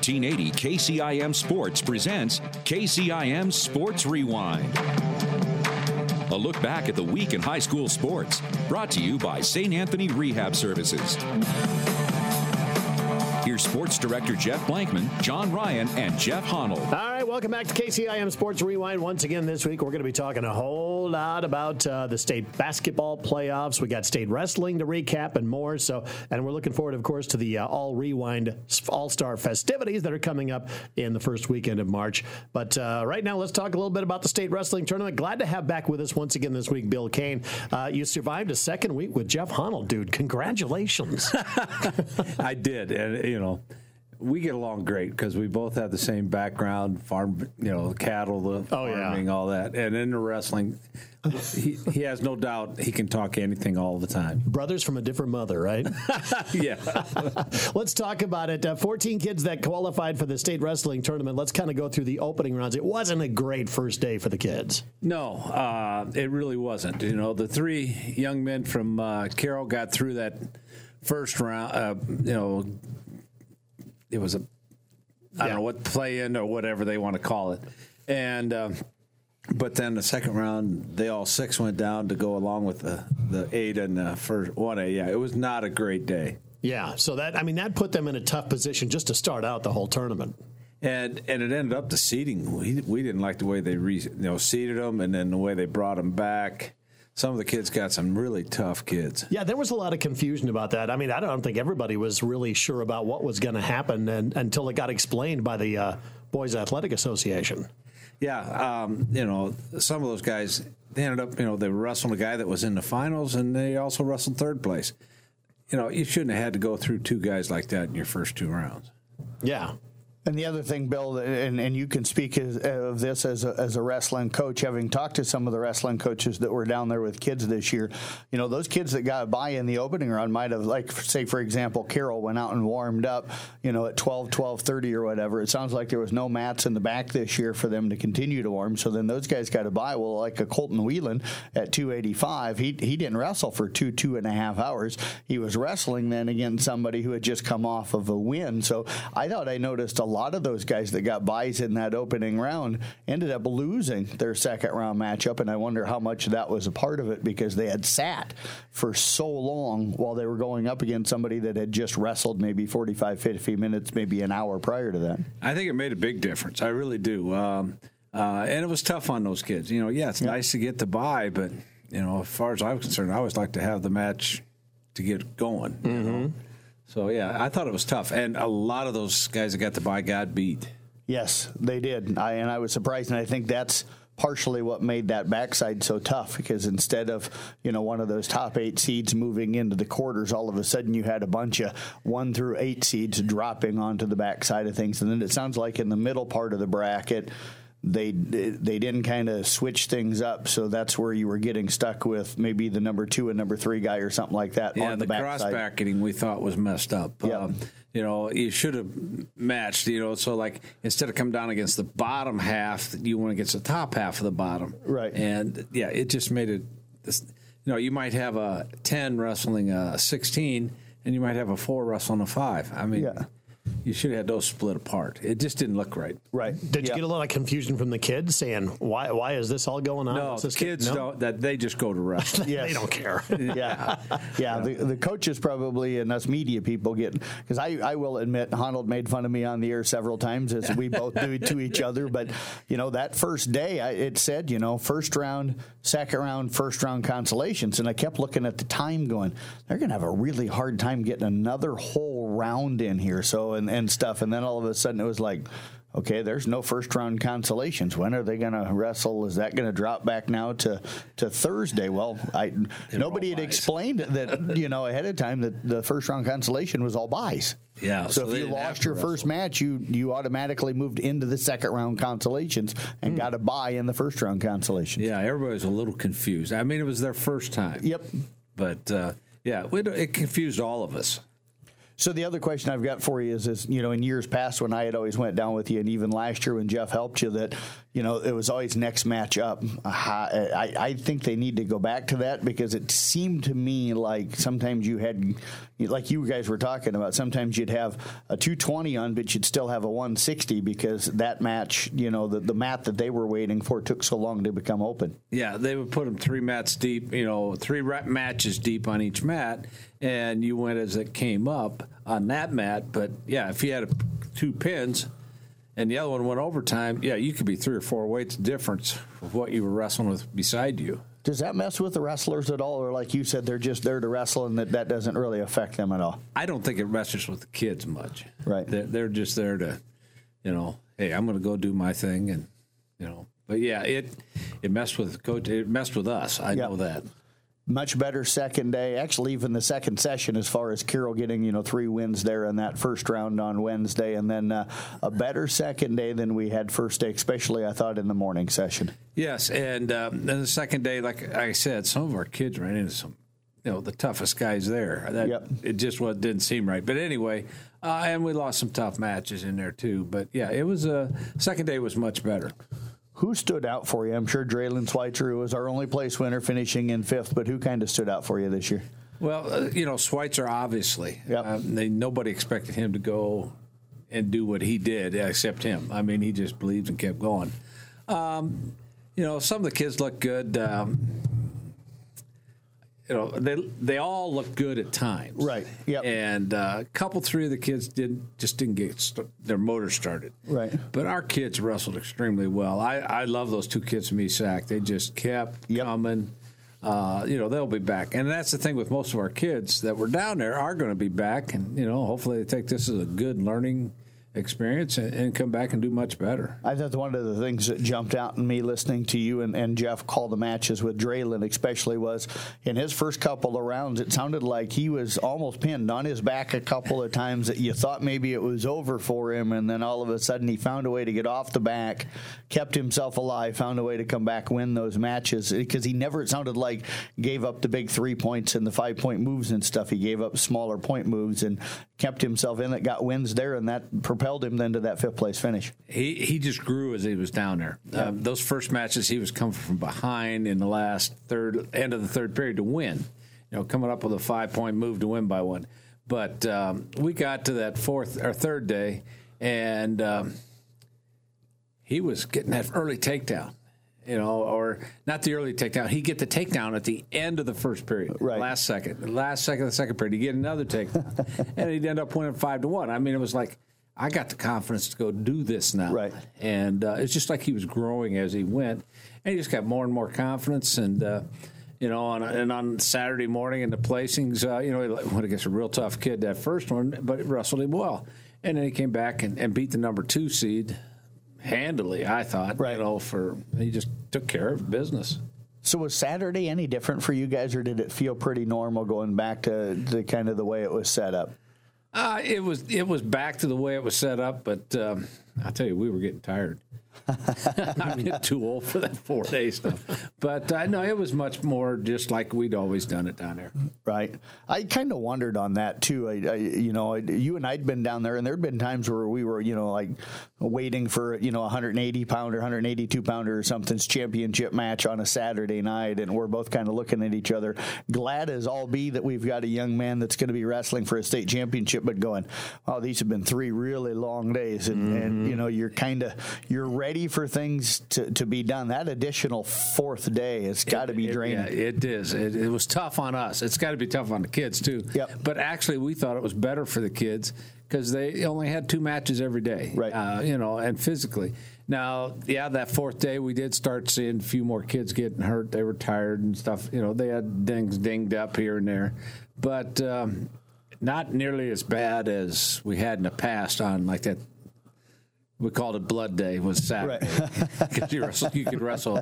1480 KCIM Sports presents KCIM Sports Rewind. A look back at the week in high school sports, brought to you by St. Anthony Rehab Services. Here's Sports Director Jeff Blankman, John Ryan, and Jeff Honnell. All right, welcome back to KCIM Sports Rewind. Once again, this week we're going to be talking a whole lot about uh, the state basketball playoffs. We got state wrestling to recap and more. So, and we're looking forward, of course, to the uh, All Rewind All Star festivities that are coming up in the first weekend of March. But uh, right now, let's talk a little bit about the state wrestling tournament. Glad to have back with us once again this week, Bill Kane. Uh, you survived a second week with Jeff Honnell, dude. Congratulations. I did, and you know we get along great because we both have the same background, farm, you know, cattle, the oh, farming, yeah. all that, and in the wrestling, he, he has no doubt he can talk anything all the time. Brothers from a different mother, right? yeah. Let's talk about it. Uh, 14 kids that qualified for the state wrestling tournament. Let's kind of go through the opening rounds. It wasn't a great first day for the kids. No, uh, it really wasn't. You know, the three young men from uh, Carroll got through that first round, uh, you know, it was a I don't know what play in or whatever they want to call it, and. Um, but then the second round, they all six went down to go along with the, the eight and the first one A. Yeah, it was not a great day. Yeah, so that I mean that put them in a tough position just to start out the whole tournament. And and it ended up the seating. We we didn't like the way they re, you know seated them, and then the way they brought them back some of the kids got some really tough kids. Yeah, there was a lot of confusion about that. I mean, I don't think everybody was really sure about what was going to happen and, until it got explained by the uh, Boys Athletic Association. Yeah, um, you know, some of those guys they ended up, you know, they wrestled a guy that was in the finals, and they also wrestled third place. You know, you shouldn't have had to go through two guys like that in your first two rounds. Yeah, and the other thing, Bill, and, and you can speak as, of this as a, as a wrestling coach, having talked to some of the wrestling coaches that were down there with kids this year, you know, those kids that got by in the opening round might have, like, say, for example, Carroll went out and warmed up, you know, at 12, 12, 30 or whatever. It sounds like there was no mats in the back this year for them to continue to warm. So then those guys got to bye. Well, like a Colton Whelan at 285, he, he didn't wrestle for two, two and a half hours. He was wrestling then against somebody who had just come off of a win. So I thought I noticed a lot of those guys that got byes in that opening round ended up losing their second round matchup, and I wonder how much that was a part of it because they had sat for so long while they were going up against somebody that had just wrestled maybe 45, 50 minutes, maybe an hour prior to that. I think it made a big difference. I really do. Um, uh, and it was tough on those kids. You know, yeah, it's yeah. nice to get the bye, but you know, as far as I'm concerned, I always like to have the match to get going. Mm-hmm. So yeah, I thought it was tough, and a lot of those guys that got to by God beat. Yes, they did, I, and I was surprised, and I think that's partially what made that backside so tough because instead of you know one of those top eight seeds moving into the quarters all of a sudden you had a bunch of one through eight seeds dropping onto the backside of things. And then it sounds like in the middle part of the bracket they they didn't kind of switch things up, so that's where you were getting stuck with maybe the number two and number three guy or something like that. Yeah, the, the cross bracketing we thought was messed up. Yeah. Um, you know, you should have matched. You know, so like instead of come down against the bottom half, you went against the top half of the bottom. Right. And yeah, it just made it. You know, you might have a ten wrestling a sixteen, and you might have a four wrestling a five. I mean. Yeah you should have had those split apart. It just didn't look right. Right. Did you get a lot of confusion from the kids saying why why is this all going on? No, the kids no? don't. That they just go to rest. yes. they don't care. yeah, yeah. The, the coaches probably and us media people get because I I will admit Honold made fun of me on the air several times as we both do to each other. But you know that first day I, it said you know first round, second round, first round consolations, and I kept looking at the time going they're going to have a really hard time getting another whole round in here. So and, and stuff. And then all of a sudden it was like, okay, there's no first round consolations. When are they going to wrestle? Is that going to drop back now to, to Thursday? Well, I nobody had explained that you know ahead of time that the first round consolation was all byes. Yeah. So, so if you lost your first match, you you automatically moved into the second round consolations and mm. got a bye in the first round consolations. Yeah, everybody was a little confused. I mean, it was their first time. Yep. But uh, yeah, it confused all of us. So the other question I've got for you is, is you know, in years past when I had always went down with you, and even last year when Jeff helped you, that you know it was always next match up. I, I think they need to go back to that because it seemed to me like sometimes you had, like you guys were talking about, sometimes you'd have a 220 on, but you'd still have a 160 because that match, you know, the, the mat that they were waiting for took so long to become open. Yeah, they would put them three mats deep, you know, three matches deep on each mat, and you went as it came up on that mat. But yeah, if you had a, two pins and the other one went overtime, yeah, you could be three or four weights difference of what you were wrestling with beside you. Does that mess with the wrestlers at all, or like you said, they're just there to wrestle, and that, that doesn't really affect them at all? I don't think it messes with the kids much. Right, they're, they're just there to, you know, hey, I'm going to go do my thing, and you know, but yeah, it it messed with coach. It messed with us. I yep. know that much better second day. Actually, even the second session, as far as Carroll getting you know three wins there in that first round on Wednesday, and then uh, a better second day than we had first day, especially I thought in the morning session. Yes, and um, then the second day, like I said, some of our kids ran into some, you know, the toughest guys there. That, yep. It just what didn't seem right. But anyway, uh, and we lost some tough matches in there too. But yeah, it was a uh, second day was much better. Who stood out for you? I'm sure Draylen Schweitzer was our only place winner, finishing in fifth. But who kind of stood out for you this year? Well, uh, you know, Schweitzer obviously. Yep. Um, they, nobody expected him to go and do what he did, except him. I mean, he just believed and kept going. Um, you know, some of the kids look good. Um, you know they they all look good at times, right? Yeah, and uh, a couple, three of the kids did just didn't get st- their motor started, right? But our kids wrestled extremely well. I, I love those two kids from ESAC. They just kept yep. coming. Uh, you know they'll be back, and that's the thing with most of our kids that were down there are going to be back, and you know hopefully they take this as a good learning experience and, and, come back and do much better. I thought one of the things that jumped out in me listening to you and, and Jeff call the matches with Draylen especially was in his first couple of rounds it sounded like he was almost pinned on his back a couple of times that you thought maybe it was over for him and then all of a sudden he found a way to get off the back, kept himself alive, found a way to come back win those matches because he never it sounded like gave up the big 3 points and the 5 point moves and stuff. He gave up smaller point moves and kept himself in it, got wins there and that propelled him then to that fifth place finish. He he just grew as he was down there. Yeah. Um, those first matches, he was coming from behind in the last third end of the third period to win. You know, coming up with a five point move to win by one. But um, we got to that fourth or third day, and um, he was getting that early takedown you know, or not the early takedown. He'd get the takedown at the end of the first period, right. last second, last second of the second period. He'd get another takedown, and he'd end up winning five to one. I mean, it was like I got the confidence to go do this now, right? And uh, it's just like he was growing as he went, and he just got more and more confidence and. Uh, you know, on, and on Saturday morning in the placings, uh, you know, he went against a real tough kid that first one, but it wrestled him well. And then he came back and, and beat the number two seed handily, I thought. Right. You know, for he just took care of business. So was Saturday any different for you guys, or did it feel pretty normal going back to, the kind of the way it was set up? Uh, it was it was back to the way it was set up, but um, I tell you, we were getting tired. I'm getting too old for that four day stuff. But uh, no, it was much more just like we'd always done it down there. Right. I kind of wondered on that too. I, I you know, I, you and I'd been down there, and there'd been times where we were, you know, like waiting for you know 180 pounder, 182 pounder or something's championship match on a Saturday night, and we're both kind of looking at each other, glad as all be that we've got a young man that's going to be wrestling for a state championship, but going, oh, these have been three really long days, and, mm-hmm. and you know, you're kind of you're ready for things to, to be done. That additional fourth day has got to be draining. It, yeah, it is. It, it, was tough on us. It's got to be tough on the kids too. Yep. But actually, we thought it was better for the kids because they only had two matches every day. Right. Uh, you know, and physically. Now, yeah, that fourth day we did start seeing a few more kids getting hurt. They were tired and stuff. You know, they had dings dinged up here and there, but um, not nearly as bad as we had in the past on like that we called it Blood Day was Saturday because right. you, you could wrestle.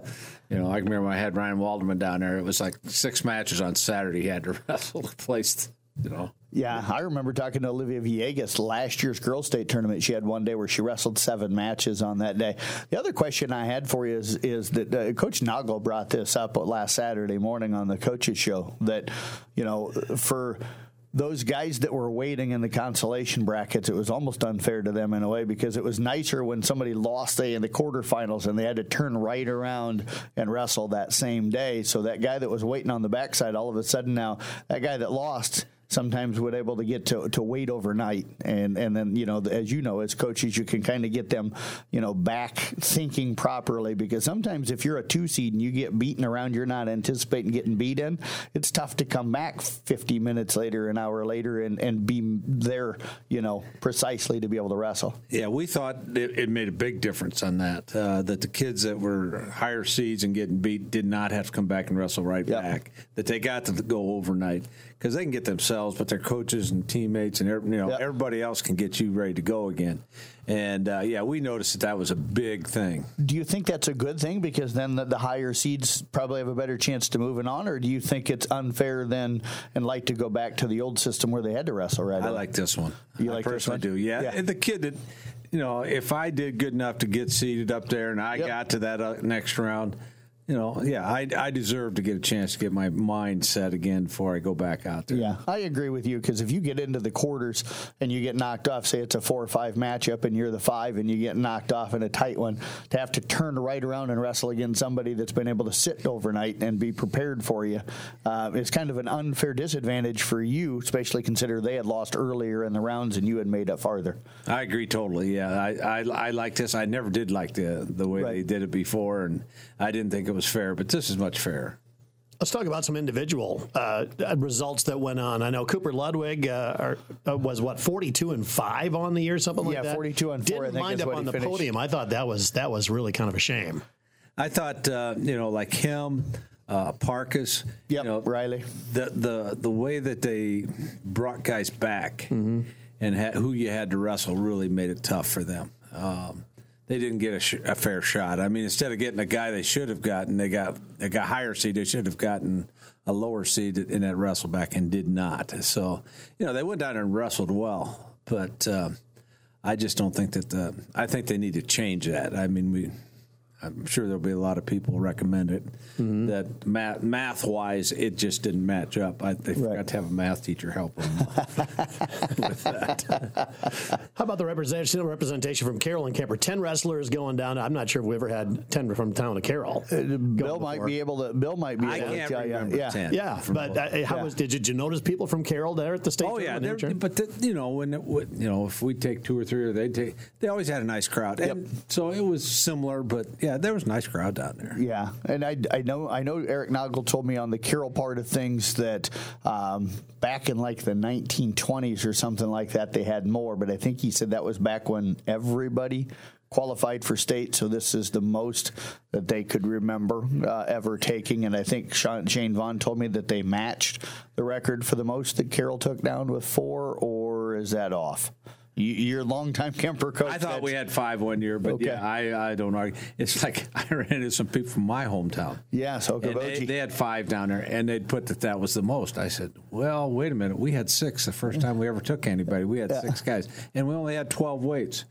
You know, I remember I had Ryan Walderman down there. It was like six matches on Saturday. He had to wrestle the place. You know. Yeah, I remember talking to Olivia Villegas last year's girls' state tournament. She had one day where she wrestled seven matches on that day. The other question I had for you is is that uh, Coach Nagle brought this up last Saturday morning on the coaches show that you know for those guys that were waiting in the consolation brackets, it was almost unfair to them in a way because it was nicer when somebody lost, say, in the quarterfinals and they had to turn right around and wrestle that same day. So that guy that was waiting on the backside, all of a sudden now, that guy that lost sometimes would able to get to, to wait overnight. And and then you know as you know as coaches you can kind of get them you know back thinking properly because sometimes if you're a two seed and you get beaten around you're not anticipating getting beat in it's tough to come back 50 minutes later an hour later and and be there you know precisely to be able to wrestle. Yeah we thought it, it made a big difference on that uh, that the kids that were higher seeds and getting beat did not have to come back and wrestle right yep. back that they got to go overnight because they can get themselves, but their coaches and teammates and you know yep. everybody else can get you ready to go again. And uh, yeah, we noticed that that was a big thing. Do you think that's a good thing because then the, the, higher seeds probably have a better chance to moving on, or do you think it's unfair then and like to go back to the old system where they had to wrestle right? I like this one. You I like this one? do. Yeah. yeah. And the kid that you know, if I did good enough to get seated up there and I yep. got to that uh, next round you know, yeah, I, I deserve to get a chance to get my mind set again before I go back out there. Yeah, I agree with you because if you get into the quarters and you get knocked off, say it's a four or five matchup and you're the five and you get knocked off in a tight one, to have to turn right around and wrestle against somebody that's been able to sit overnight and be prepared for you, uh, it's kind of an unfair disadvantage for you, especially consider they had lost earlier in the rounds and you had made up farther. I agree totally. Yeah, I I, I like this. I never did like the the way right. they did it before, and I didn't think it was fair, but this is much fairer. Let's talk about some individual uh, results that went on. I know Cooper Ludwig uh, are, uh, was what forty-two and five on the year, something like yeah, that. Yeah, forty-two and four. Didn't wind up on the finished. podium. I thought that was that was really kind of a shame. I thought uh, you know, like him, uh, Parkus. Yep, you know, Riley. The the the way that they brought guys back mm-hmm. and had, who you had to wrestle really made it tough for them. Um, they didn't get a, sh- a, fair shot. I mean, instead of getting a guy they should have gotten, they got they got higher seed. They should have gotten a lower seed in that wrestle back and did not. So, you know, they went down and wrestled well, but uh, I just don't think that the. I think they need to change that. I mean, we I'm sure there'll be a lot of people recommend it. Mm-hmm. That math, math wise, it just didn't match up. I, they right. forgot to have a math teacher help them with that. How about the representation representation from Carroll and Kuemper? Ten wrestlers going down. I'm not sure if we ever had ten from town to Carroll. Uh, Bill might be able to. Bill might be. I able can't to remember yeah. ten. Yeah, but uh, how yeah. was? Did you, did you, notice people from Carroll there at the state? Oh yeah, but the, you know when it, you know if we take two or three, or they take, they always had a nice crowd, and yep. so it was similar. But yeah, there was a nice crowd down there. Yeah, and I, I know I know Eric Noggle told me on the Carroll part of things that um, back in like the 1920s or something like that they had more, but I think he said that was back when everybody qualified for state, so this is the most that they could remember uh, ever taking. And I think Sean, Shane Vaughn told me that they matched the record for the most that Carroll took down with four, or is that off? You're a longtime Kuemper coach. I thought we had five one year, but okay. yeah, I, I don't argue. It's like I ran into some people from my hometown. Yeah, so they, they, had five down there, and they'd put that that was the most. I said, well, wait a minute. We had six the first time we ever took anybody. We had yeah. six guys, and we only had 12 weights.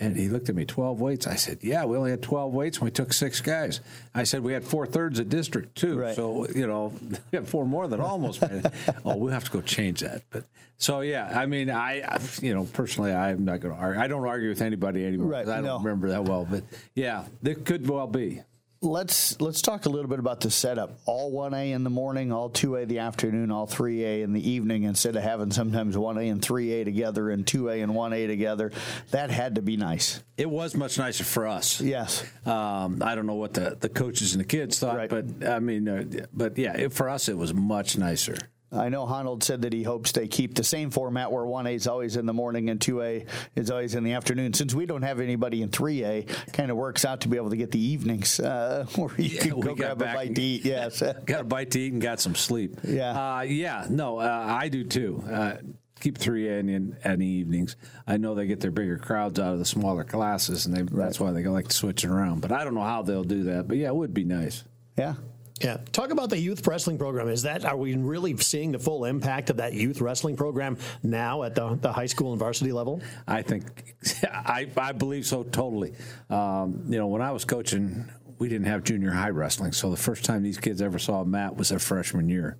And he looked at me, 12 weights. I said, Yeah, we only had 12 weights and we took six guys. I said, We had four thirds of district, too. Right. So, you know, we had four more than almost oh, we'll have to go change that. But so, yeah, I mean, I, you know, personally, I'm not going to argue. I don't argue with anybody anymore. Right. I don't no. remember that well. But yeah, there could well be let's let's talk a little bit about the setup. All one A in the morning, all two A the afternoon, all three A in the evening. Instead of having sometimes one A and three A together and two A and one A together, that had to be nice. It was much nicer for us. Yes. Um, I don't know what the, the coaches and the kids thought, right. but I mean, uh, but yeah, it, for us it was much nicer. I know Honold said that he hopes they keep the same format where 1A is always in the morning and 2A is always in the afternoon. Since we don't have anybody in 3A, kind of works out to be able to get the evenings uh, where you yeah, can go grab a bite to eat. Yes. got a bite to eat and got some sleep. Yeah. Uh, yeah, no, uh, I do too. Uh, keep 3A in, in, in the evenings. I know they get their bigger crowds out of the smaller classes, and they, right. that's why they like to switch it around. But I don't know how they'll do that. But yeah, it would be nice. Yeah. Yeah. Talk about the youth wrestling program. Is that are we really seeing the full impact of that youth wrestling program now at the, the high school and varsity level? I think I, I believe so totally. Um, you know, when I was coaching, we didn't have junior high wrestling, so the first time these kids ever saw a mat was their freshman year.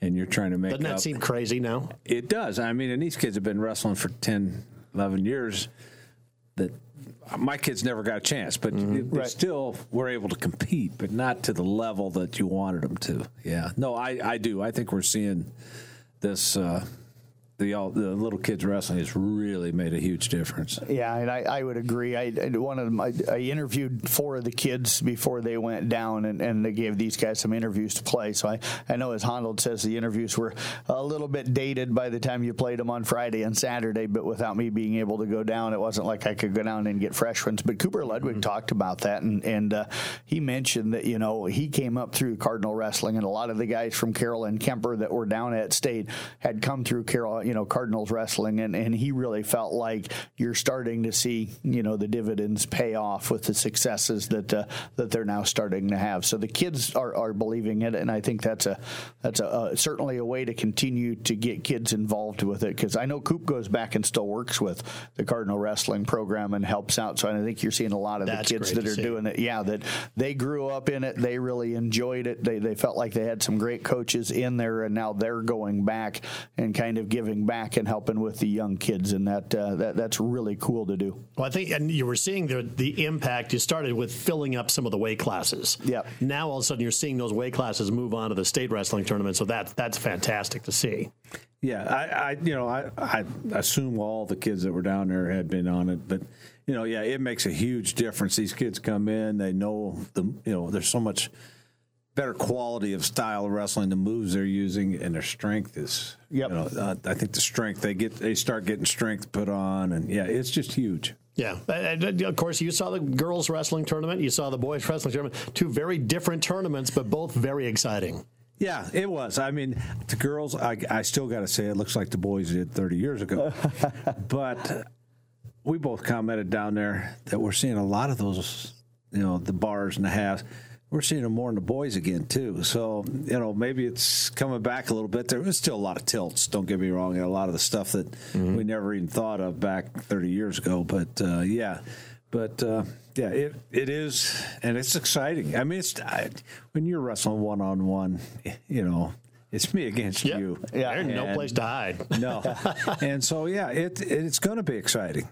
and you're trying to make. Doesn't that up. seem crazy now? It does. I mean, and these kids have been wrestling for 10, 11 years. That my kids never got a chance, but Mm-hmm. they Right. still were able to compete, but not to the level that you wanted them to. Yeah, no, I, I do. I think we're seeing this. Uh, the all, the little kids wrestling has really made a huge difference. Yeah, and I, I would agree. I, I one of them, I, I interviewed four of the kids before they went down, and, and they gave these guys some interviews to play. So I, I know, as Honnold says, the interviews were a little bit dated by the time you played them on Friday and Saturday. But without me being able to go down, it wasn't like I could go down and get fresh ones. But Cooper Ludwig talked about that, and and uh, he mentioned that you know he came up through Cardinal Wrestling, and a lot of the guys from Carroll and Kuemper that were down at State had come through Carroll, you know, Cardinals Wrestling, and, and he really felt like you're starting to see, you know, the dividends pay off with the successes that uh, that they're now starting to have. So the kids are, are believing it, and I think that's a that's a uh, certainly a way to continue to get kids involved with it because I know Coop goes back and still works with the Cardinal Wrestling program and helps out. So I think you're seeing a lot of That's the kids that are see. doing it. Yeah, that they grew up in it, they really enjoyed it. They they felt like they had some great coaches in there, and now they're going back and kind of giving back and helping with the young kids, and that uh, that that's really cool to do. Well, I think, and you were seeing the the impact. You started with filling up some of the weight classes. Yep. Now all of a sudden you're seeing those weight classes move on to the state wrestling tournament. So that's that's fantastic to see. Yeah, I, I you know, I, I assume all the kids that were down there had been on it, but you know, yeah, it makes a huge difference. These kids come in, they know the, you know, there's so much better quality of style of wrestling, the moves they're using, and their strength is. Yep. You know, uh, I think the strength they get, they start getting strength put on, and yeah, it's just huge. Yeah. And, and, of course, you saw the girls wrestling tournament. You saw the boys wrestling tournament. Two very different tournaments, but both very exciting. Yeah, it was. I mean, the girls, I, I still got to say, it looks like the boys did 30 years ago. but we both commented down there that we're seeing a lot of those, you know, the bars and the halves. We're seeing them more in the boys again too. So you know, maybe it's coming back a little bit. There was still a lot of tilts. Don't get me wrong. and A lot of the stuff that we never even thought of back 30 years ago. But uh, yeah, but uh, yeah, it it is, and it's exciting. I mean, it's I, when you're wrestling one on one, you know, it's me against Yeah. you. Yeah. There's no place to hide. No, and so yeah, it it's going to be exciting.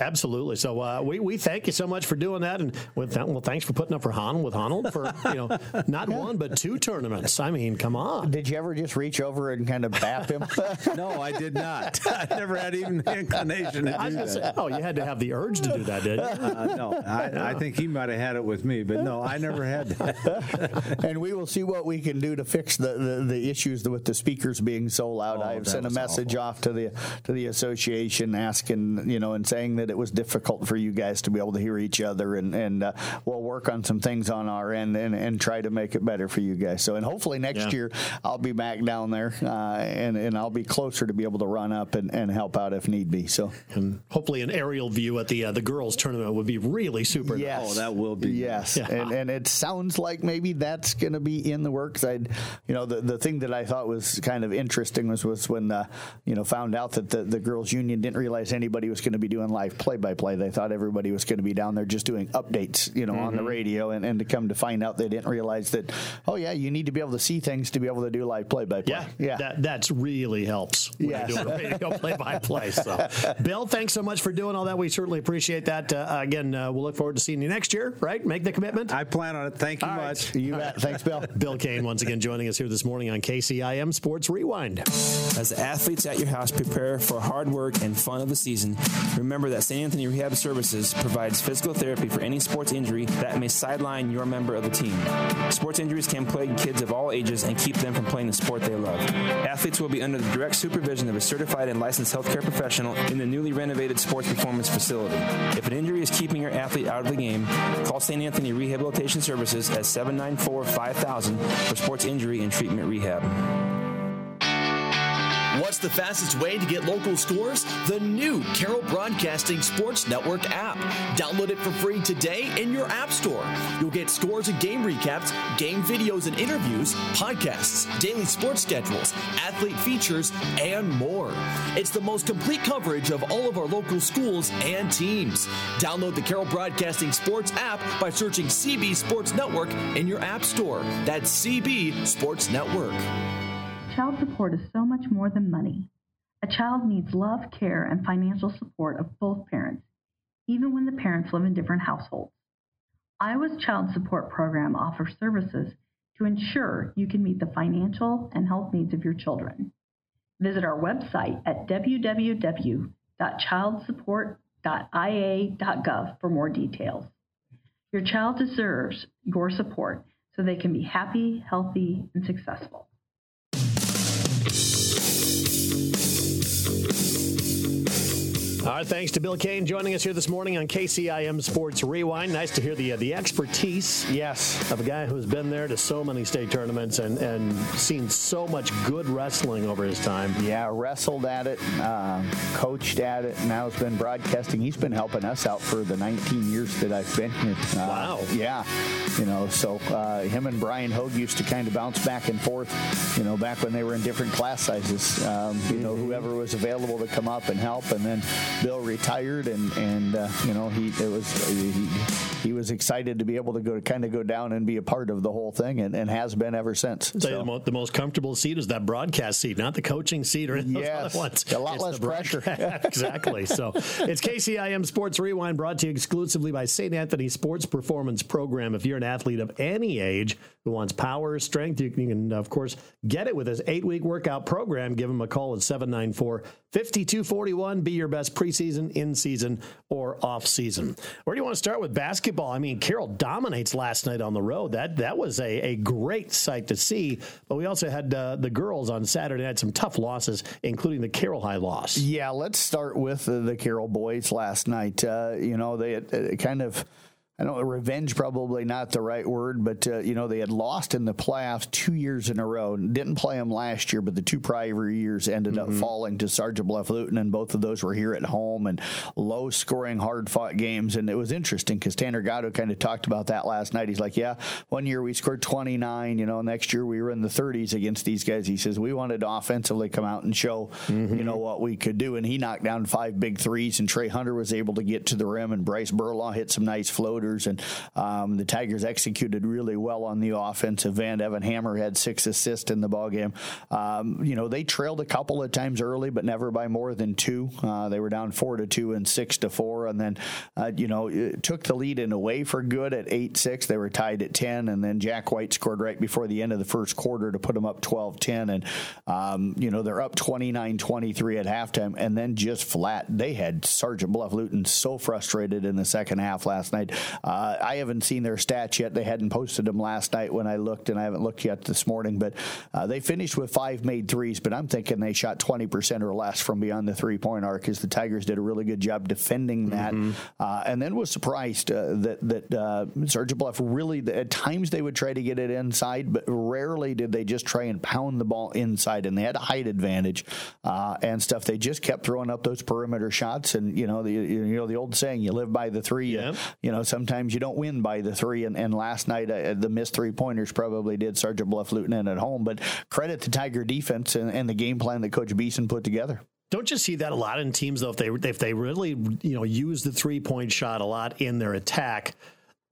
Absolutely. So uh, we, we thank you so much for doing that, and with that, well, thanks for putting up for Honnold with Honnold for you know not one but two tournaments. I mean, come on. Did you ever just reach over and kind of bap him? No, I did not. I never had even the inclination to do gonna say, that. oh, you had to have the urge to do that, did you? Uh, no, I, I think he might have had it with me, but no, I never had that. and we will see what we can do to fix the, the, the issues with the speakers being so loud. Oh, I've sent a message awful. off to the to the association asking, you know, and saying that it was difficult for you guys to be able to hear each other, and and uh, we'll work on some things on our end and, and try to make it better for you guys. So, and hopefully next Yeah. year I'll be back down there, uh, and and I'll be closer to be able to run up and, and help out if need be. So. And hopefully, an aerial view at the uh, the girls tournament would be really super. nice. Yes. Oh, that will be Yes, Yeah. and and it sounds like maybe that's going to be in the works. I, you know, the the thing that I thought was kind of interesting was was when uh, you know found out that the the girls union didn't realize anybody was going to be doing live play by play. They thought everybody was going to be down there just doing updates, you know, on Mm-hmm. the radio, and, and to come to find out they didn't realize that. Oh yeah, you need to be able to see things to be able to do live play by play. Yeah, yeah. That that's really helps when Yes. you're doing radio play by play. So, Bill, thanks so much for doing all that. We certainly appreciate that. Uh, again, uh, we'll look forward to seeing you next year. Right? Make the commitment. I plan on it. Thank you All right. much. you bet. Thanks, Bill. Bill Kane once again joining us here this morning on KCIM Sports Rewind. As athletes at your house prepare for hard work and fun of the season, remember that St. Anthony Rehab Services provides physical therapy for any sports injury that may sideline your member of the team. Sports injuries can plague kids of all ages and keep them from playing the sport they love. Athletes will be under the direct supervision of a certified and licensed healthcare professional in the newly renovated sports performance facility. If an injury is keeping your athlete out of the game, call St. Anthony Rehabilitation Services at 794 5000 for sports injury and treatment rehab. What's the fastest way to get local scores? The new Carroll Broadcasting Sports Network app. Download it for free today in your App Store. You'll get scores and game recaps, game videos and interviews, podcasts, daily sports schedules, athlete features, and more. It's the most complete coverage of all of our local schools and teams. Download the Carroll Broadcasting Sports app by searching CB Sports Network in your App Store. That's CB Sports Network. Child support is so much more than money. A child needs love, care, and financial support of both parents, even when the parents live in different households. Iowa's Child Support Program offers services to ensure you can meet the financial and health needs of your children. Visit our website at www.childsupport.ia.gov for more details. Your child deserves your support so they can be happy, healthy, and successful. All right, thanks to Bill Kane joining us here this morning on KCIM Sports Rewind. Nice to hear the uh, the expertise, yes, of a guy who's been there to so many state tournaments and and seen so much good wrestling over his time. Yeah, wrestled at it, uh, coached at it. Now has been broadcasting. He's been helping us out for the 19 years that I've been here. Uh, wow. Yeah, you know, so uh, him and Brian Hogue used to kind of bounce back and forth. You know, back when they were in different class sizes. Um, you know, mm-hmm. whoever was available to come up and help, and then Bill retired, and and uh, you know he it was he, he was excited to be able to go kind of go down and be a part of the whole thing, and, and has been ever since. So. The, mo- the, most comfortable seat is that broadcast seat, not the coaching seat or any yes, ones. A lot it's less pressure. exactly. So it's KCIM Sports Rewind, brought to you exclusively by St. Anthony Sports Performance Program. If you're an athlete of any age who wants power, strength, you can, of course, get it with this eight week workout program. Give them a call at 794 5241. Be your best preseason, in season, or off season. Where do you want to start with basketball? I mean, Carroll dominates last night on the road. That that was a, a great sight to see. But we also had uh, the girls on Saturday had some tough losses, including the Carroll High loss. Yeah, let's start with the, the Carroll boys last night. Uh, you know, they uh, kind of I don't know, revenge probably not the right word, but uh, you know they had lost in the playoffs two years in a row. Didn't play them last year, but the two prior years ended mm-hmm. up falling to Sergeant Bluff Luton, and both of those were here at home and low scoring, hard fought games. And it was interesting because Tanner Gatto kind of talked about that last night. He's like, "Yeah, one year we scored 29. You know, next year we were in the 30s against these guys." He says we wanted to offensively come out and show, mm-hmm. you know, what we could do. And he knocked down five big threes, and Trey Hunter was able to get to the rim, and Bryce Burlaw hit some nice floaters and um, the Tigers executed really well on the offensive end. Evan Hammer had six assists in the ball game. Um, you know, they trailed a couple of times early, but never by more than two. Uh, they were down four to two and six to four, and then uh, you know took the lead in away for good at eight six. They were tied at ten, and then Jack White scored right before the end of the first quarter to put them up 12-10, and um, you know they're up 29-23 at halftime, and then just flat. They had Sergeant Bluff Luton so frustrated in the second half last night. Uh, I haven't seen their stats yet. They hadn't posted them last night when I looked, and I haven't looked yet this morning. But uh, they finished with five made threes, but I'm thinking they shot 20% or less from beyond the three point arc because the Tigers did a really good job defending that. Mm-hmm. Uh, and then was surprised uh, that, that uh, Sergeant Bluff really, at times they would try to get it inside, but rarely did they just try and pound the ball inside. And they had a height advantage uh, and stuff. They just kept throwing up those perimeter shots. And, you know, the, you know, the old saying, you live by the three. Yeah. You know, sometimes you don't win by the three. And, and last night, uh, the missed three pointers probably did Sergeant Bluff Luton in at home. But credit to Tiger defense and, and the game plan that Coach Beeson put together. Don't you see that a lot in teams though? If they if they really you know use the three point shot a lot in their attack,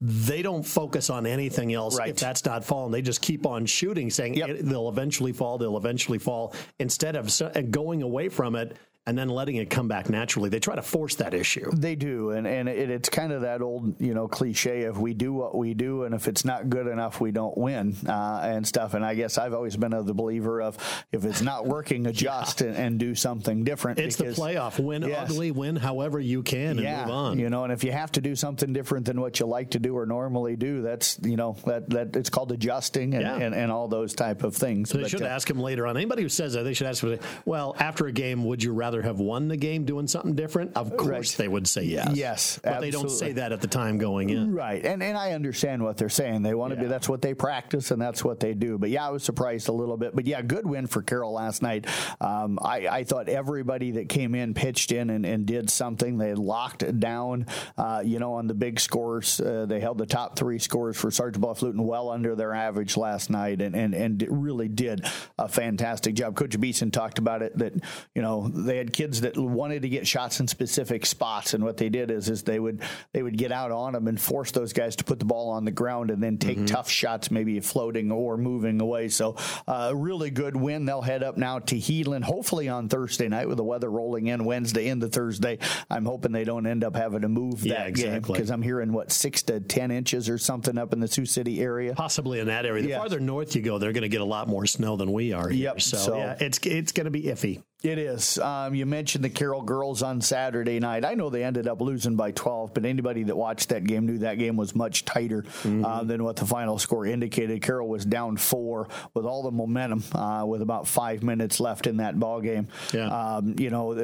they don't focus on anything else right. if that's not falling. They just keep on shooting, saying yep. they'll eventually fall. They'll eventually fall. Instead of going away from it and then letting it come back naturally. They try to force that issue. They do, and and it, it's kind of that old you know cliche of we do what we do, and if it's not good enough, we don't win uh, and stuff. And I guess I've always been a the believer of if it's not working, adjust yeah. and, and, do something different. It's because, the playoff. Win yes. ugly, win however you can, and yeah, move on. You know, and if you have to do something different than what you like to do or normally do, that's you know that that it's called adjusting and, yeah. and, and, all those type of things. So they but, should uh, ask him later on. Anybody who says that, they should ask him. Well, after a game, would you rather have won? won the game doing something different, of course right. they would say yes. Yes, but absolutely. they don't say that at the time going in. Right, and and I understand what they're saying. They want to yeah. be. That's what they practice and that's what they do. But yeah, I was surprised a little bit. But yeah, good win for Carroll last night. Um, I, I thought everybody that came in pitched in and, and did something. They locked down, uh, you know, on the big scores. Uh, they held the top three scores for Sergeant Bluff Luton well under their average last night, and and and really did a fantastic job. Coach Beeson talked about it that you know they had kids that wanted to get shots in specific spots, and what they did is is they would they would get out on them and force those guys to put the ball on the ground and then take mm-hmm. tough shots, maybe floating or moving away. So uh, really good win. They'll head up now to Heelan, hopefully on Thursday night with the weather rolling in Wednesday into Thursday. I'm hoping they don't end up having to move yeah, that exactly. game because I'm hearing what six to ten inches or something up in the Sioux City area. Possibly in that area. The farther north you go, they're going to get a lot more snow than we are. Here. Yep. So, so yeah, it's it's going to be iffy. It is. Um, you mentioned the Carroll girls on Saturday night. I know they ended up losing by 12, but anybody that watched that game knew that game was much tighter mm-hmm. uh, than what the final score indicated. Carroll was down four with all the momentum, uh, with about five minutes left in that ball game. Yeah. Um, you know,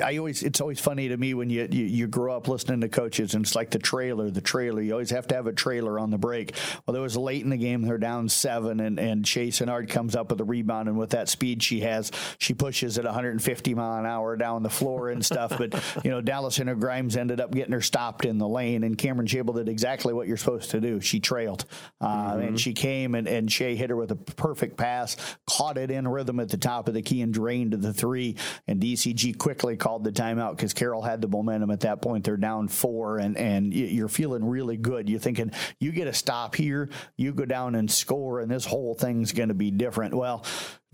I always it's always funny to me when you, you, you grow up listening to coaches and it's like the trailer, the trailer. You always have to have a trailer on the break. Well, there was late in the game. They're down seven, and and Chase Ard comes up with a rebound, and with that speed she has, she pushes it 150 mile an hour down the floor and stuff. but you know, Dallas Center Grimes ended up getting her stopped in the lane, and Cameron Shable did exactly what you're supposed to do. She trailed, uh, mm-hmm. and she came and and Shea hit her with a perfect pass, caught it in rhythm at the top of the key and drained to the three. And DCG quickly called the timeout because Carroll had the momentum at that point. They're down four, and and you're feeling really good. You're thinking you get a stop here, you go down and score, and this whole thing's going to be different. Well,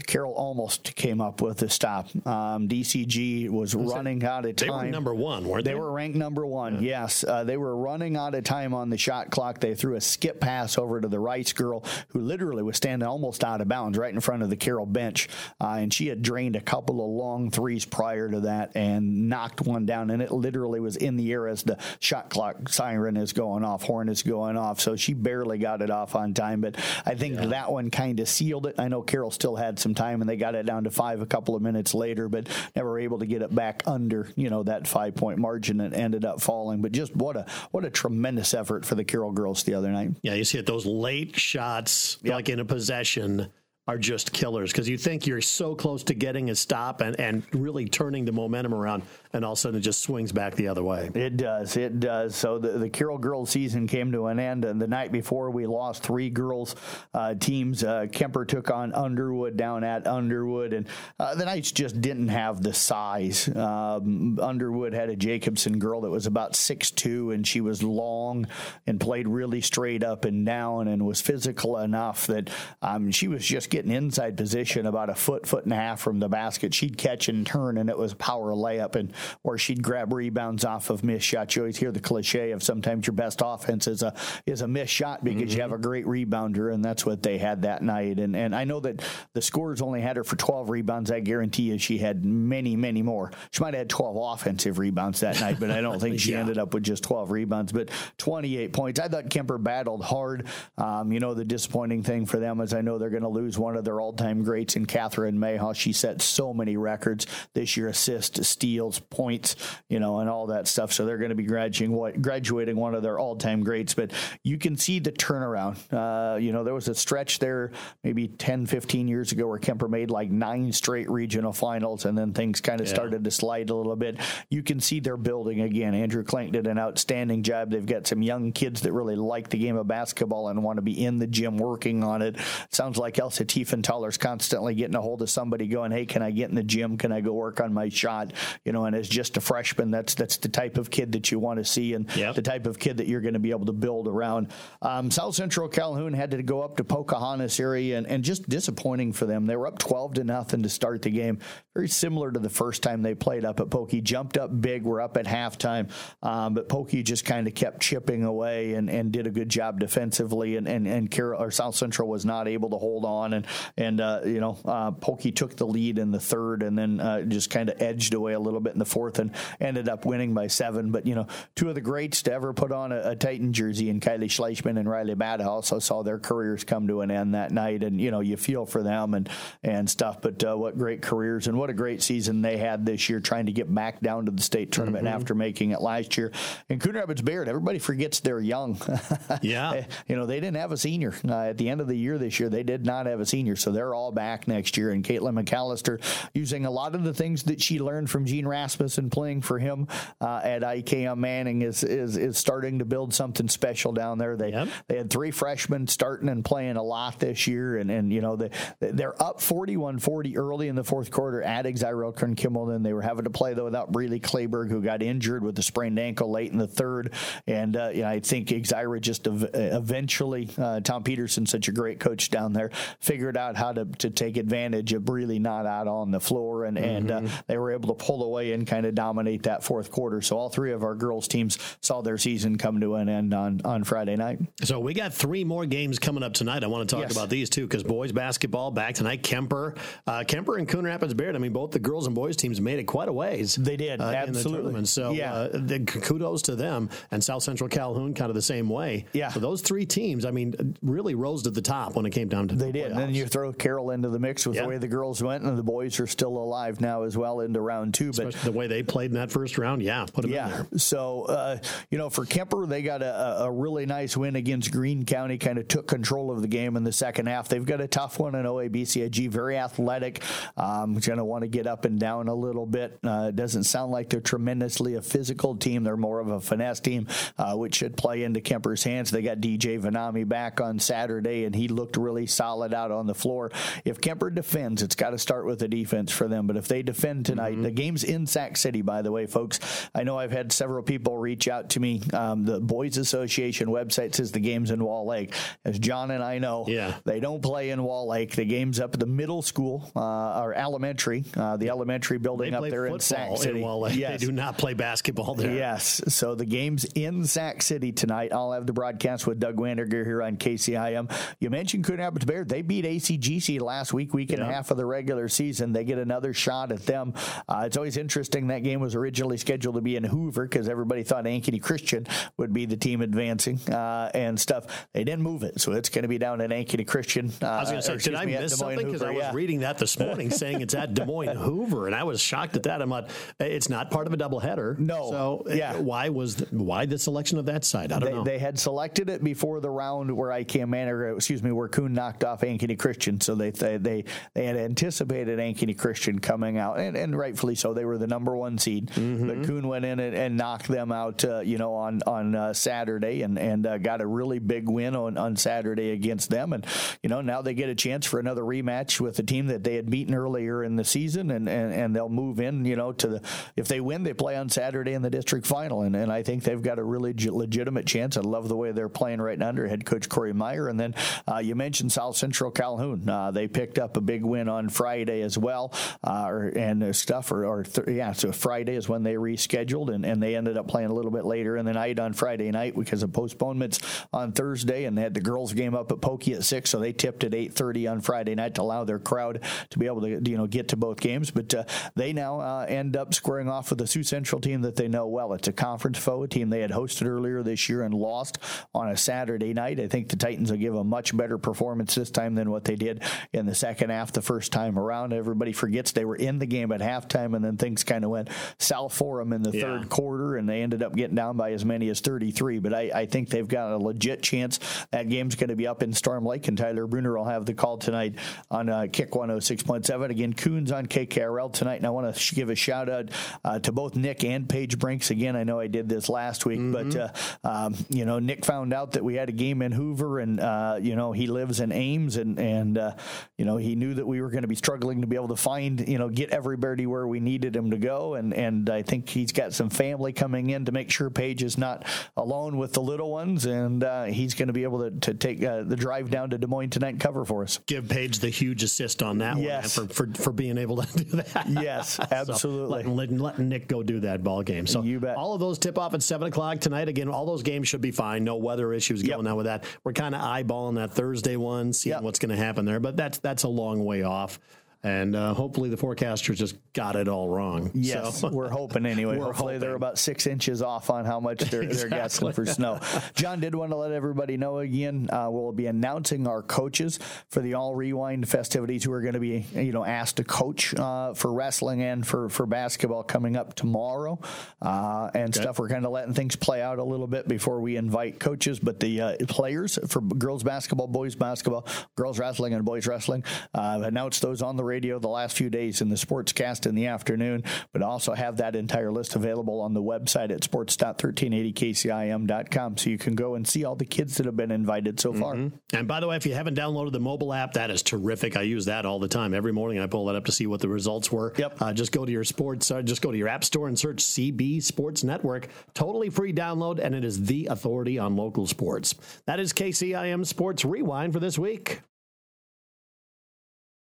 Carroll almost came up with a stop. Um, DCG was, was running it, out of time. They were number one, weren't they? They were ranked number one. Yeah. Yes, uh, they were running out of time on the shot clock. They threw a skip pass over to the Rice girl, who literally was standing almost out of bounds right in front of the Carroll bench, uh, and she had drained a couple of long threes prior to that and knocked one down, and it literally was in the air as the shot clock siren is going off, horn is going off. So she barely got it off on time, but I think yeah. that one kind of sealed it. I know Carroll still had some time, and they got it down to five a couple of minutes later, but never able to get it back under you know that five point margin and ended up falling. But just what a what a tremendous effort for the Carroll girls the other night. Yeah, you see it those late shots yep. like in a possession are just killers because you think you're so close to getting a stop and, and really turning the momentum around and all of a sudden it just swings back the other way. It does. It does. So the, the Carroll girls season came to an end, and the night before we lost three girls uh, teams. Uh, Kuemper took on Underwood down at Underwood, and uh, the Knights just didn't have the size. Um, Underwood had a Jacobson girl that was about six two, and she was long and played really straight up and down, and was physical enough that um, she was just getting inside position about a foot, foot and a half from the basket. She'd catch and turn, and it was a power layup and or she'd grab rebounds off of missed shots. You always hear the cliche of sometimes your best offense is a is a missed shot because mm-hmm. you have a great rebounder, and that's what they had that night. And and I know that the scores only had her for 12 rebounds. I guarantee you she had many, many more. She might have had 12 offensive rebounds that night, but I don't think she yeah. ended up with just 12 rebounds. But 28 points. I thought Kuemper battled hard. Um, you know, the disappointing thing for them is I know they're going to lose one of their all-time greats in Catherine Mayhaw. She set so many records this year: assists, steals, points, you know, and all that stuff. So they're going to be graduating graduating one of their all time greats. But you can see the turnaround. Uh, you know, there was a stretch there maybe 10, 15 years ago where Kuemper made like nine straight regional finals, and then things kind of yeah. started to slide a little bit. You can see they're building again. Andrew Clank did an outstanding job. They've got some young kids that really like the game of basketball and want to be in the gym working on it. Sounds like Elsa Tiefenthaler's constantly getting a hold of somebody going, hey, can I get in the gym? Can I go work on my shot? You know, and as just a freshman, that's that's the type of kid that you want to see and yep. the type of kid that you're going to be able to build around. Um, South Central Calhoun had to go up to Pocahontas area and, and just disappointing for them. They were up 12 to nothing to start the game. Very similar to the first time they played up at Pokey. Jumped up big. We're up at halftime, um, but Pokey just kind of kept chipping away and, and did a good job defensively. And and and Carroll, or South Central was not able to hold on. And and uh, you know uh, Pokey took the lead in the third and then uh, just kind of edged away a little bit in the fourth and ended up winning by seven. But, you know, two of the greats to ever put on a, a Titan jersey and Kylie Schleichman and Riley Bada also saw their careers come to an end that night. And, you know, you feel for them and, and stuff. But uh, what great careers and what a great season they had this year trying to get back down to the state tournament mm-hmm. after making it last year. And Coon Rapids Bayard, everybody forgets they're young. yeah. you know, they didn't have a senior. Uh, at the end of the year this year, they did not have a senior. Seniors, so they're all back next year. And Caitlin McAllister using a lot of the things that she learned from Gene Rasmussen playing for him uh, at IKM Manning is, is is starting to build something special down there. They yep. they had three freshmen starting and playing a lot this year, and and you know they they're up 41-40 early in the fourth quarter at Exira Kimmel. Then they were having to play though without Breely Clayberg, who got injured with a sprained ankle late in the third, and uh, I think Exira just ev- eventually uh, Tom Peterson, such a great coach down there, figured out how to to take advantage of really not out on the floor, and mm-hmm. and uh, mm-hmm. they were able to pull away and kind of dominate that fourth quarter. So all three of our girls teams saw their season come to an end on on Friday night. So we got three more games coming up tonight. I want to talk yes. about these two because boys basketball back tonight. Kuemper, uh, Kuemper and Coon Rapids Bayard. I mean, both the girls and boys teams made it quite a ways. They did uh, absolutely. The so yeah, uh, the, kudos to them. And South Central Calhoun kind of the same way. Yeah. So those three teams, I mean, really rose to the top when it came down to. They the did. And you throw Carroll into the mix with yeah. the way the girls went, and the boys are still alive now as well into round two. Especially but the way they played in that first round, yeah, put them yeah. in there. So uh, you know, for Kuemper, they got a, a really nice win against Greene County. Kind of took control of the game in the second half. They've got a tough one in OABCIG. Very athletic. Um, going to want to get up and down a little bit. Uh, doesn't sound like they're tremendously a physical team. They're more of a finesse team, uh, which should play into Kuemper's hands. They got DJ Vanami back on Saturday, and he looked really solid out on the floor. If Kuemper defends, it's got to start with the defense for them. But if they defend tonight, mm-hmm. the game's in Sac City, by the way, folks. I know I've had several people reach out to me. Um, the Boys Association website says the game's in Wall Lake. As John and I know, yeah. they don't play in Wall Lake. The game's up at the middle school uh, or elementary, uh, the elementary building they up there in Sac City. In Wall Lake. Yes. They do not play basketball there. Yes. So the game's in Sac City tonight. I'll have the broadcast with Doug Wanderger here on KCIM. You mentioned Coon Rapids Bayard. They beat ACGC last week, week and a half of the regular season. They get another shot at them. Uh, it's always interesting. That game was originally scheduled to be in Hoover because everybody thought Ankeny Christian would be the team advancing uh, and stuff. They didn't move it, so it's going to be down at Ankeny Christian. Uh, I was going to say, did I miss something? Because I was yeah. reading that this morning saying it's at Des Moines Hoover, and I was shocked at that. I'm like, it's not part of a doubleheader. No. So uh, yeah. why was the, why the selection of that side? I don't they, know. They had selected it before the round where I came Manor, excuse me, where Coon knocked off Ankeny Christian. So they they they, they had anticipated Ankeny Christian coming out, and, and rightfully so. They were the number one seed, mm-hmm. but Coon went in and, and knocked them out. Uh, you know, on on uh, Saturday, and and uh, got a really big win on on Saturday against them, and you know now they get a chance for another rematch with the team that they had beaten earlier in the season, and and, and they'll move in. You know, to the if they win, they play on Saturday in the district final, and, and I think they've got a really legitimate chance. I love the way they're playing right now under head coach Corey Meyer, and then uh, you mentioned South Central Calhoun. Uh, they picked up a big win on Friday as well, uh, and stuff, or, or th- yeah, so Friday is when they rescheduled, and, and they ended up playing a little bit later in the night on Friday night because of postponements on Thursday, and they had the girls game up at Pokey at six, so they tipped at eight thirty on Friday night to allow their crowd to be able to you know get to both games. But uh, they now uh, end up squaring off with the Sioux Central team that they know well. It's a conference foe, a team they had hosted earlier this year and lost on a Saturday night. I think the Titans will give a much better performance this time than what they did in the second half the first time around. Everybody forgets they were in the game at halftime, and then things kind of went south for them in the yeah. third quarter, and they ended up getting down by as many as 33. But I, I think they've got a legit chance. That game's going to be up in Storm Lake, and Tyler Bruner will have the call tonight on uh, Kick 106.7. Again, Coons on KKRL tonight, and I want to give a shout out uh, to both Nick and Paige Brinks. Again, I know I did this last week, mm-hmm. but uh, um, you know, Nick found out that we had a game in Hoover, and uh, you know, he lives in Ames, and and uh, you know, he knew that we were going to be struggling to be able to find, you know, get everybody where we needed him to go, and and I think he's got some family coming in to make sure Paige is not alone with the little ones, and uh, he's going to be able to, to take uh, the drive down to Des Moines tonight and cover for us. Give Paige the huge assist on that yes. one for, for, for being able to do that. Yes, absolutely. so letting, letting, Nick go do that ball game. So you bet. all of those tip off at seven o'clock tonight. Again, all those games should be fine. No weather issues yep. going on with that. We're kind of eyeballing that Thursday one, seeing yep. what's going to happen there, but that's that's a long way off. And uh, hopefully the forecasters just got it all wrong. Yes, so, we're hoping anyway. We're hopefully hoping. they're about six inches off on how much they're, exactly. they're guessing for snow. John did want to let everybody know again. Uh, we'll be announcing our coaches for the All Rewind festivities who are going to be you know asked to coach uh, for wrestling and for for basketball coming up tomorrow uh, and okay. stuff. We're kind of letting things play out a little bit before we invite coaches, but the uh, players for girls basketball, boys basketball, girls wrestling, and boys wrestling uh, announced those on the radio the last few days in the sportscast in the afternoon, but also have that entire list available on the website at sports.1380kcim.com so you can go and see all the kids that have been invited so far. Mm-hmm. And by the way, if you haven't downloaded the mobile app, that is terrific. I use that all the time. Every morning I pull that up to see what the results were. Yep. Uh, just go to your sports, uh, just go to your app store and search CB Sports Network. Totally free download, and it is the authority on local sports. That is KCIM Sports Rewind for this week.